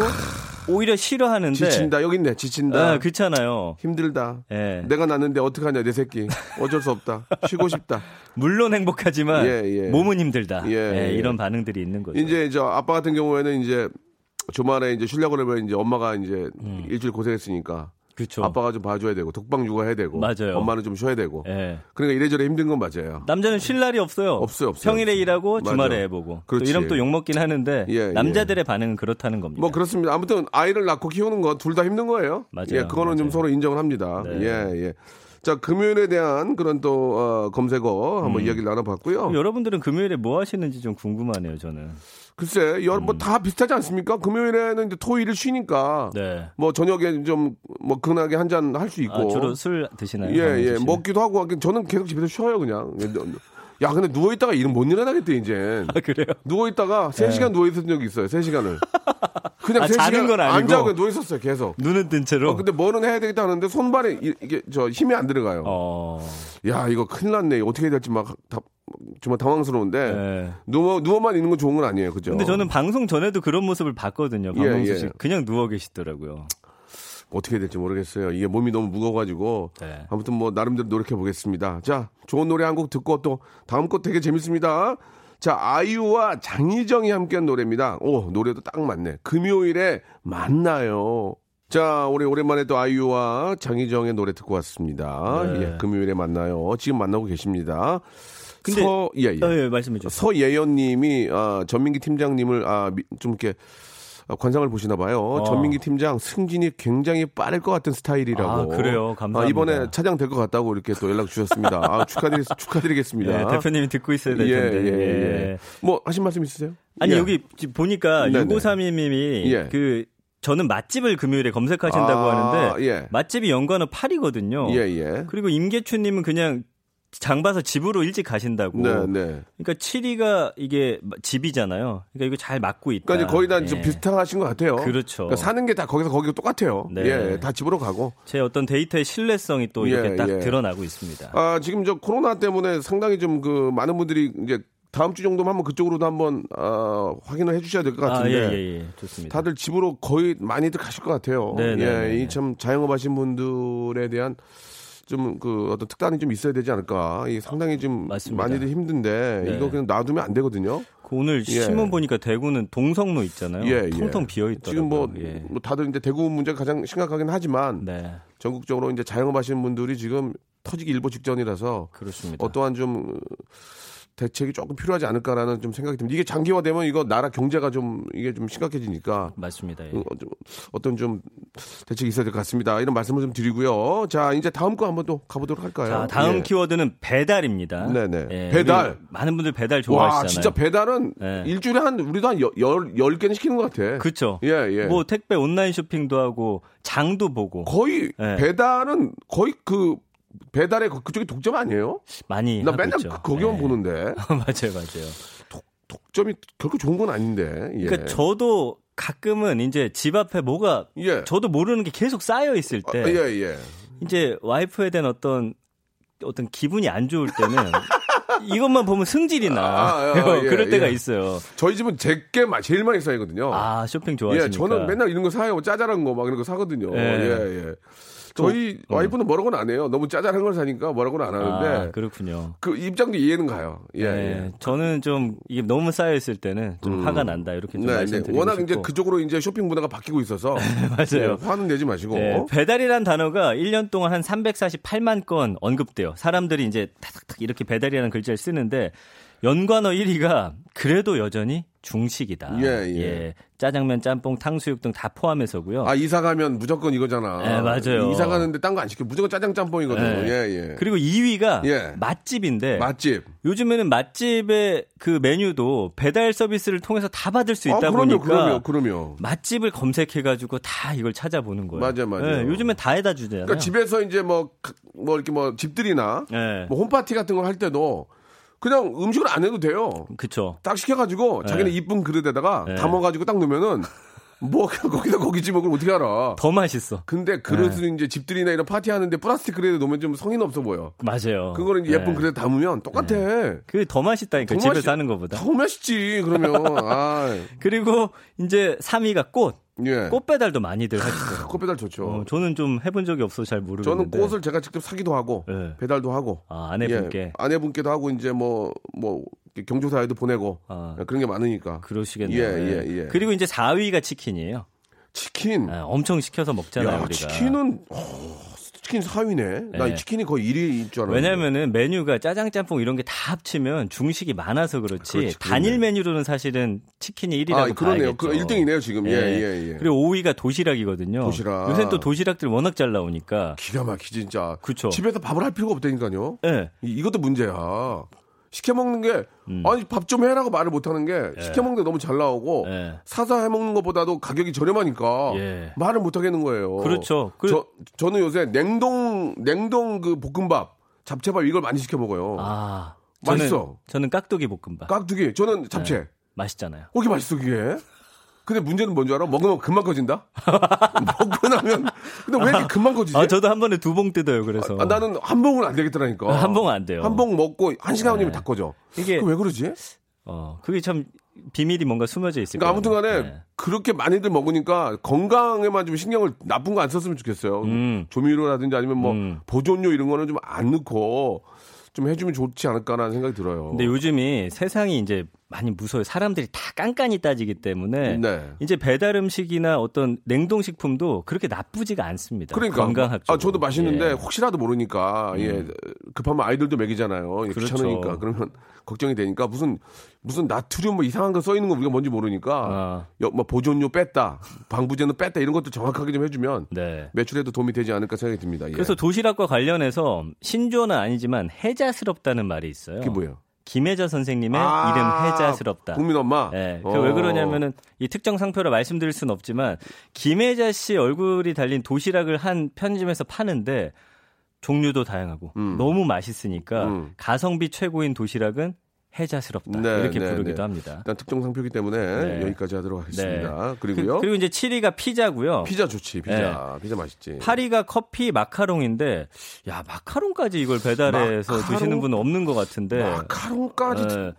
오히려 싫어하는데 지친다 여기 있네 지친다 아, 그렇잖아요. 힘들다 예. 내가 낳는데 어떡하냐 내 새끼 어쩔 수 없다 쉬고 싶다 물론 행복하지만 예, 예. 몸은 힘들다. 예, 예, 예. 이런 반응들이 있는 거죠. 이제 저 아빠 같은 경우에는 이제 주말에 이제 쉬려고 그러면 이제 엄마가 이제 음. 일주일 고생했으니까 그렇죠. 아빠가 좀 봐줘야 되고 독방 육아해야 되고 맞아요. 엄마는 좀 쉬어야 되고 예. 그러니까 이래저래 힘든 건 맞아요. 남자는 쉴 날이 없어요. 없어요, 없어요. 평일에 일하고 맞아. 주말에 애 보고. 또 그렇지. 이러면 또 욕먹긴 하는데 예, 예. 남자들의 반응은 그렇다는 겁니다. 뭐 그렇습니다. 아무튼 아이를 낳고 키우는 건 둘 다 힘든 거예요. 맞아요. 예, 그거는 좀 맞아요. 서로 인정을 합니다. 네. 예, 예. 자, 금요일에 대한 그런 또 어, 검색어 한번 이야기를 나눠봤고요. 여러분들은 금요일에 뭐 하시는지 좀 궁금하네요, 저는. 글쎄, 음. 뭐다 비슷하지 않습니까? 금요일에는 이제 토일을 쉬니까 네. 뭐 저녁에 좀 뭐 근하게 한 잔 할 수 있고. 아, 주로 술 드시나요? 예, 예. 먹기도 하고 저는 계속 집에서 쉬어요, 그냥. 야, 근데 누워 있다가 일은 못 일어나겠대, 이제. 아, 그래요? 누워 있다가 3시간 누워 있었던 적이 있어요. 3시간을. 그냥 아, 3시간 자는 건 아니고? 안 자고 그냥 누워 있었어요, 계속. 눈은 뜬 채로. 어, 근데 뭐는 해야 되겠다 하는데 손발에 이- 이게 저 힘이 안 들어가요. 어. 야, 이거 큰일 났네. 어떻게 해야 될지 막 다, 정말 당황스러운데 예. 누워 누워만 있는 건 좋은 건 아니에요. 그죠? 근데 저는 방송 전에도 그런 모습을 봤거든요. 예, 박명수 예. 씨 그냥 누워 계시더라고요. 어떻게 해야 될지 모르겠어요. 이게 몸이 너무 무거워가지고 네. 아무튼 뭐 나름대로 노력해 보겠습니다. 자, 좋은 노래 한 곡 듣고 또 다음 곡 되게 재밌습니다. 자, 아이유와 장희정이 함께한 노래입니다. 오, 노래도 딱 맞네. 금요일에 만나요. 자, 우리 오랜만에 또 아이유와 장희정의 노래 듣고 왔습니다. 네. 예, 금요일에 만나요. 지금 만나고 계십니다. 근데- 서, 예, 예. 어, 예, 말씀해 주세요. 서예연님이 아, 전민기 팀장님을 아, 미- 좀 이렇게 아, 관상을 보시나 봐요. 어. 전민기 팀장 승진이 굉장히 빠를 것 같은 스타일이라고. 아, 그래요? 감사합니다. 이번에 차장 될 것 같다고 이렇게 또 연락 주셨습니다. 아, 축하드리, 축하드리겠습니다. 예, 대표님이 듣고 있어야 될 예, 텐데. 예, 예. 예. 뭐 하신 말씀 있으세요? 아니 예. 여기 보니까 네네. 6532님이 예. 그 저는 맛집을 금요일에 검색하신다고 아, 하는데 예. 맛집이 연관어 8이거든요. 예, 예. 그리고 임계춘님은 그냥 장 봐서 집으로 일찍 가신다고. 네, 네. 그러니까 7위가 이게 집이잖아요. 그러니까 이거 잘 맞고 있다. 그러니까 거의 다좀 예. 비슷하신 것 같아요. 그렇죠. 그러니까 사는 게 다 거기서 거기가 똑같아요. 네. 예, 다 집으로 가고. 제 어떤 데이터의 신뢰성이 또 이렇게 예, 딱 예. 드러나고 있습니다. 아, 지금 저 코로나 때문에 상당히 좀 그 많은 분들이 이제 다음 주 정도면 한번 그쪽으로도 한번 아, 확인을 해 주셔야 될것 아, 같은데. 예, 예, 예. 좋습니다. 다들 집으로 거의 많이들 가실 것 같아요. 네, 네, 예, 네, 이 네. 참 자영업 하신 분들에 대한 좀 그 어떤 특단이 좀 있어야 되지 않을까. 이 상당히 좀 맞습니다. 많이들 힘든데 네. 이거 그냥 놔두면 안 되거든요. 그 오늘 예. 신문 보니까 대구는 동성로 있잖아요. 예, 예. 텅텅 비어 있더라고요. 지금 뭐, 예. 뭐 다들 이제 대구 문제가 가장 심각하긴 하지만 네, 전국적으로 이제 자영업 하시는 분들이 지금 터지기 일보 직전이라서 그렇습니다. 어떠한 좀 대책이 조금 필요하지 않을까라는 좀 생각이 듭니다. 이게 장기화되면 이거 나라 경제가 좀 이게 좀 심각해지니까 맞습니다. 예. 어, 좀 어떤 좀 대책이 있어야 될 것 같습니다. 이런 말씀을 좀 드리고요. 자, 이제 다음 거 한번 또 가보도록 할까요? 자, 다음 예. 키워드는 배달입니다. 네네. 예, 배달. 많은 분들 배달 좋아하시잖아요. 와, 진짜 배달은 네. 일주일에 한 우리도 한 열, 열, 열 개는 시키는 것 같아. 그렇죠. 예, 예. 뭐 택배 온라인 쇼핑도 하고 장도 보고 거의 네. 배달은 거의 그 배달의 그- 그쪽이 독점 아니에요? 많이 나 맨날 있죠. 그- 거기만 예. 보는데 맞아요, 맞아요. 독점이 결코 좋은 건 아닌데. 예. 그러니까 저도 가끔은 이제 집 앞에 뭐가 예. 저도 모르는 게 계속 쌓여 있을 때 아, 예, 예. 이제 와이프에 대한 어떤 어떤 기분이 안 좋을 때는 이것만 보면 승질이 나. 아, 아, 예, 그럴 때가 예. 있어요. 저희 집은 제게 제일 많이 쌓이거든요. 아 쇼핑 예, 좋아하시니까. 저는 맨날 이런 거 사요. 짜잘한 거 막 이런 거 사거든요. 예. 예, 예. 저희 와이프는 뭐라고는 안 해요. 너무 짜잘한 걸 사니까 뭐라고는 안 하는데 아, 그렇군요. 그 입장도 이해는 가요. 예, 네, 예. 저는 좀 이게 너무 쌓여 있을 때는 좀 화가 난다 이렇게 좀 네, 네. 말씀드리고 워낙 싶고. 이제 그쪽으로 이제 쇼핑 문화가 바뀌고 있어서 맞아요. 예, 화는 내지 마시고 네, 배달이란 단어가 1년 동안 한 348만 건 언급돼요. 사람들이 이제 탁탁탁 이렇게 배달이라는 글자를 쓰는데 연관어 1위가 그래도 여전히 중식이다. 예, 예. 짜장면, 짬뽕, 탕수육 등 다 포함해서고요. 아 이사 가면 무조건 이거잖아. 네, 맞아요. 이사 가는데 딴 거 안 시켜. 무조건 짜장 짬뽕이거든. 네. 예, 예. 그리고 2위가 예. 맛집인데 맛집. 요즘에는 맛집의 그 메뉴도 배달 서비스를 통해서 다 받을 수 있다 아, 그럼요, 보니까 그럼요, 그럼요. 맛집을 검색해 가지고 다 이걸 찾아보는 거예요. 맞아, 맞아요. 요즘엔 다 해다 주잖아요. 그러니까 집에서 이제 뭐, 가- 뭐 이렇게 뭐 집들이나 네. 뭐 홈파티 같은 걸할 때도 그냥 음식을 안 해도 돼요. 그쵸. 딱 시켜가지고 자기는 이쁜 그릇에다가 네. 담아가지고 딱 넣으면은 뭐 거기다 고깃집 먹을 어떻게 알아? 더 맛있어. 근데 그릇을 이제 집들이나 이런 파티 하는데 플라스틱 그릇에 놓으면 좀 성인 없어 보여. 맞아요. 그거는 예쁜 네. 그릇에 담으면 똑같아. 그게 더 맛있다니까 더 집에서 맛있- 하는 것보다. 더 맛있지 그러면. 아, 그리고 이제 3위가 꽃. 예. 꽃 배달도 많이들 하시더라고요. 꽃 배달 좋죠. 어, 저는 좀 해본 적이 없어서 잘 저는 모르겠는데. 꽃을 제가 직접 사기도 하고 네. 배달도 하고 아, 아내분께 예, 아내분께도 하고 이제 뭐뭐 경조사에도 보내고 아. 그런 게 많으니까 그러시겠네요. 예, 예, 예. 그리고 이제 4위가 치킨이에요. 치킨 아, 엄청 시켜서 먹잖아요, 야 우리가. 치킨은 어, 치킨 4위네 나 네. 치킨이 거의 1위일 줄 알았는데 왜냐면은 메뉴가 짜장 짬뽕 이런 게 다 합치면 중식이 많아서 그렇지 그렇지, 단일. 메뉴로는 사실은 치킨이 1위라고 아 그러네요. 그 1등이네요 지금 예 예, 예. 그리고 5위가 도시락이거든요. 도시락. 요새 또 도시락들 워낙 잘 나오니까. 기가 막히지 진짜 그쵸. 집에서 밥을 할 필요가 없다니까요 예. 이, 이것도 문제야 시켜 먹는 게 음. 아니 밥 좀 해라고 말을 못 하는 게 시켜 먹는 게 너무 잘 나오고 예. 사서 해 먹는 것보다도 가격이 저렴하니까 예. 말을 못 하겠는 거예요. 그렇죠. 그- 저 저는 요새 냉동 냉동 그 볶음밥, 잡채밥 이걸 많이 시켜 먹어요. 아. 맛있어. 저는, 저는 깍두기 볶음밥. 깍두기. 저는 잡채. 네. 맛있잖아요. 어, 이게 맛있어 그게. 근데 문제는 뭔지 알아? 먹으면 금방 꺼진다. 먹고 나면 근데 왜 이렇게 금방 꺼지지? 아, 저도 한 번에 두 봉 뜯어요. 그래서. 아, 나는 한 봉은 안 되겠더라니까. 한 봉은 안 돼요. 한 봉 먹고 한 시간 후면 다 꺼져. 이게- 그왜 그러지? 어, 그게 참 비밀이 뭔가 숨어져 있을 그러니까 거예요. 아무튼간에 네. 그렇게 많이들 먹으니까 건강에만 좀 신경을 나쁜 거 안 썼으면 좋겠어요. 음. 조미료라든지 아니면 뭐 음. 보존료 이런 거는 좀 안 넣고 좀 해주면 좋지 않을까라는 생각이 들어요. 근데 요즘이 세상이 이제 많이 무서워요. 사람들이 다 깐깐이 따지기 때문에 네. 이제 배달 음식이나 어떤 냉동 식품도 그렇게 나쁘지가 않습니다. 그러니까 건강학적으로. 아 저도 맛있는데 예. 혹시라도 모르니까 예 급하면 아이들도 먹이잖아요. 예, 그렇죠. 귀찮으니까 그러면 걱정이 되니까 무슨 무슨 나트륨 뭐 이상한 거 써 있는 거 우리가 뭔지 모르니까 아. 여- 뭐 보존료 뺐다, 방부제는 뺐다 이런 것도 정확하게 좀 해주면 네. 매출에도 도움이 되지 않을까 생각이 듭니다. 예. 그래서 도시락과 관련해서 신조어는 아니지만 해자스럽다는 말이 있어요. 그게 뭐예요? 김혜자 선생님의 아, 이름 해자스럽다. 국민 엄마. 네, 어. 그왜 그러냐면은 이 특정 상표를 말씀드릴 수는 없지만 김혜자 씨 얼굴이 달린 도시락을 한 편의점에서 파는데 종류도 다양하고 음. 너무 맛있으니까 음. 가성비 최고인 도시락은 해자스럽다 네, 이렇게 네, 부르기도 네. 합니다. 일단 특정 상표기 때문에 네. 여기까지 하도록 하겠습니다. 네. 그리고요. 그, 리고 이제 7위가 피자고요. 피자 좋지, 피자. 피자 맛있지. 8위가 커피 마카롱인데 야 마카롱까지 이걸 배달해서 마카롱? 드시는 분은 없는 것 같은데 마카롱까지.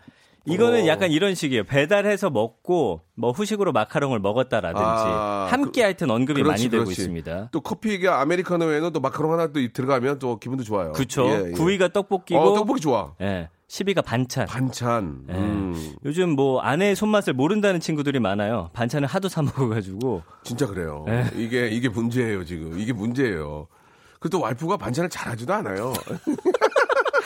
네. 이거는 어. 약간 이런 식이에요. 배달해서 먹고 뭐 후식으로 마카롱을 먹었다라든지 아, 함께 하여튼 언급이 그렇지, 많이 되고 그렇지. 있습니다. 또 커피가 아메리카노에는 또 마카롱 하나 또 들어가면 또 기분도 좋아요. 그렇죠. 예, 예. 9위가 떡볶이고 어, 떡볶이 좋아. 예. 10위가 반찬. 반찬. 예. 음, 요즘 뭐 아내의 손맛을 모른다는 친구들이 많아요. 반찬을 하도 사 먹어가지고 진짜 그래요. 예. 이게 이게 문제예요 지금. 이게 문제예요. 그또 와이프가 반찬을 잘하지도 않아요.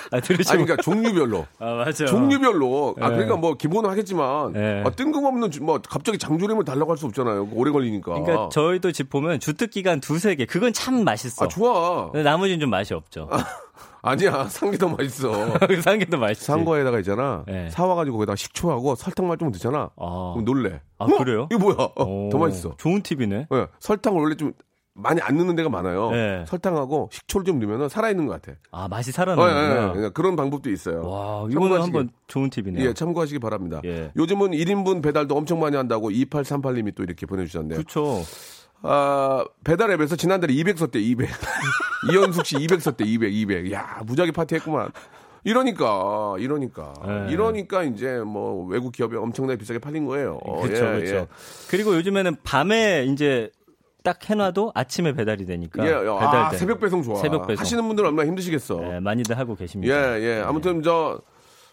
아 들으시고 아니 그러니까 종류별로. 아 맞아. 종류별로. 아 예. 그러니까 뭐 기본은 하겠지만 예. 아, 뜬금없는 주- 뭐 갑자기 장조림을 달라고 할 수 없잖아요. 오래 걸리니까. 그러니까 저희도 집 보면 주특 기간 두세 개 그건 참 맛있어. 아 좋아. 나머지는 좀 맛이 없죠. 아니야 상게 더 맛있어. 상게도 맛있지. 산 거에다가 있잖아. 예. 사와가지고 거기다가 식초하고 설탕만 좀 넣잖아. 아. 그럼 놀래. 아, 어? 그래요? 이거 뭐야? 어, 오, 더 맛있어. 좋은 팁이네. 예, 설탕을 원래 좀 많이 안 넣는 데가 많아요. 네. 설탕하고 식초를 좀 넣으면 살아있는 것 같아. 아 맛이 어, 예. 예, 예. 그런 방법도 있어요. 와 이거는 한번 좋은 팁이네요. 예, 참고하시기 바랍니다. 예. 요즘은 1인분 배달도 엄청 많이 한다고 2838님이 또 이렇게 보내주셨네요. 그렇죠. 아, 배달 앱에서 지난달에 200 썼대, 200. 이현숙 씨 200 썼대, 200, 200. 야, 무지하게 파티했구만. 이러니까, 이러니까. 예. 이러니까 이제 뭐 외국 기업이 엄청나게 비싸게 팔린 거예요. 어, 그렇죠, 예, 그렇죠. 예. 그리고 요즘에는 밤에 이제 딱 해놔도 아침에 배달이 되니까. 예, 배달 아, 새벽 배송 좋아. 새벽 배송. 하시는 분들 얼마나 힘드시겠어. 예, 많이들 하고 계십니다. 예, 예. 아무튼 저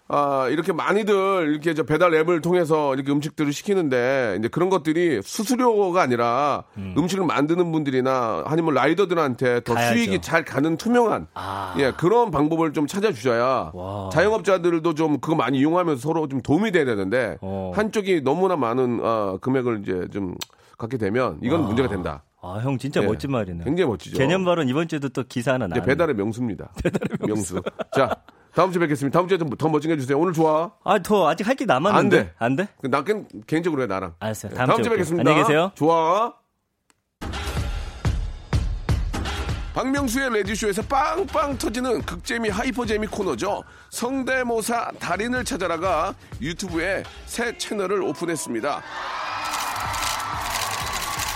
아, 이렇게 많이들 이렇게 저 배달 앱을 통해서 이렇게 음식들을 시키는데 이제 그런 것들이 수수료가 아니라 음. 식을 만드는 분들이나 아니면 라이더들한테 더 가야죠. 수익이 잘 가는 투명한 아. 예, 그런 방법을 좀 찾아주셔야 와. 자영업자들도 좀 그거 많이 이용하면서 서로 좀 도움이 돼야 되는데 어. 한쪽이 너무나 많은 어, 금액을 이제 좀 갖게 되면 이건 와. 문제가 된다. 아, 형 진짜 예, 멋진 말이네. 굉장히 멋지죠. 개념 발언 이번 주에도 또 기사 하나 나. 배달의 명수입니다. 배달의 명수. 명수. 자, 다음 주에 뵙겠습니다. 다음 주에 좀 더 멋지게 해주세요. 오늘 좋아. 아, 더 아직 할 게 남았는데. 안 돼. 안 돼? 나 개인적으로 해, 나랑. 알았어요. 다음, 다음 주에 뵙겠습니다. 안녕히 계세요. 좋아. 박명수의 라디오쇼에서 빵빵 터지는 극재미 hyper재미 코너죠. 성대모사 달인을 찾아라가 유튜브에 새 채널을 오픈했습니다.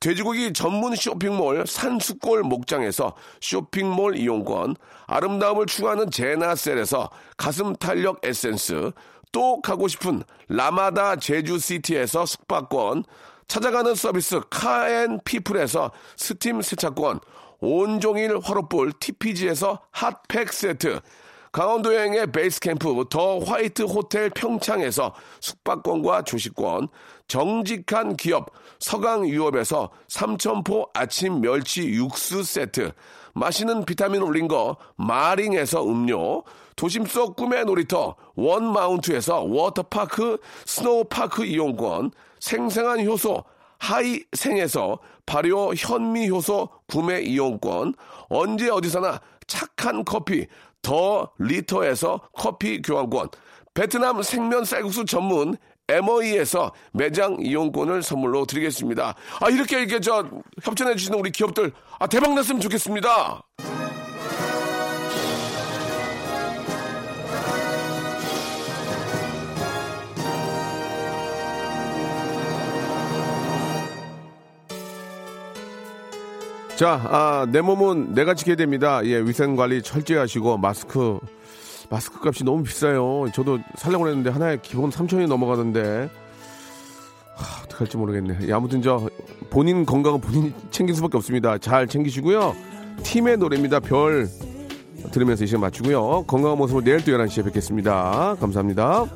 돼지고기 전문 쇼핑몰 산수골 목장에서 쇼핑몰 이용권, 아름다움을 추구하는 제나셀에서 가슴 탄력 에센스, 또 가고 싶은 라마다 제주시티에서 숙박권, 찾아가는 서비스 카앤피플에서 스팀 세차권, 온종일 화롯볼 TPG에서 핫팩 세트, 강원도 여행의 베이스 캠프 더 화이트 호텔 평창에서 숙박권과 조식권, 정직한 기업 서강유업에서 삼천포 아침 멸치 육수 세트, 마시는 비타민 올린 거 마링에서 음료, 도심 속 꿈의 놀이터 원마운트에서 워터파크 스노우파크 이용권, 생생한 효소 하이생에서 발효 현미 효소 구매 이용권, 언제 어디서나 착한 커피 더 리터에서 커피 교환권, 베트남 생면 쌀국수 전문 MOE에서 매장 이용권을 선물로 드리겠습니다. 아, 이렇게 이렇게 저 협찬해 주시는 우리 기업들 아, 대박 났으면 좋겠습니다. 자, 아, 내 몸은 내가 지켜야 됩니다. 예, 위생 관리 철저히 하시고 마스크 마스크 값이 너무 비싸요. 저도 살려고 했는데 하나에 기본 3천이 넘어가는데 하, 어떻게 할지 모르겠네. 예, 아무튼 저 본인 건강은 본인이 챙길 수밖에 없습니다. 잘 챙기시고요. 팀의 노래입니다. 별 들으면서 이 시간 마치고요. 건강한 모습으로 내일 또 11시에 뵙겠습니다. 감사합니다.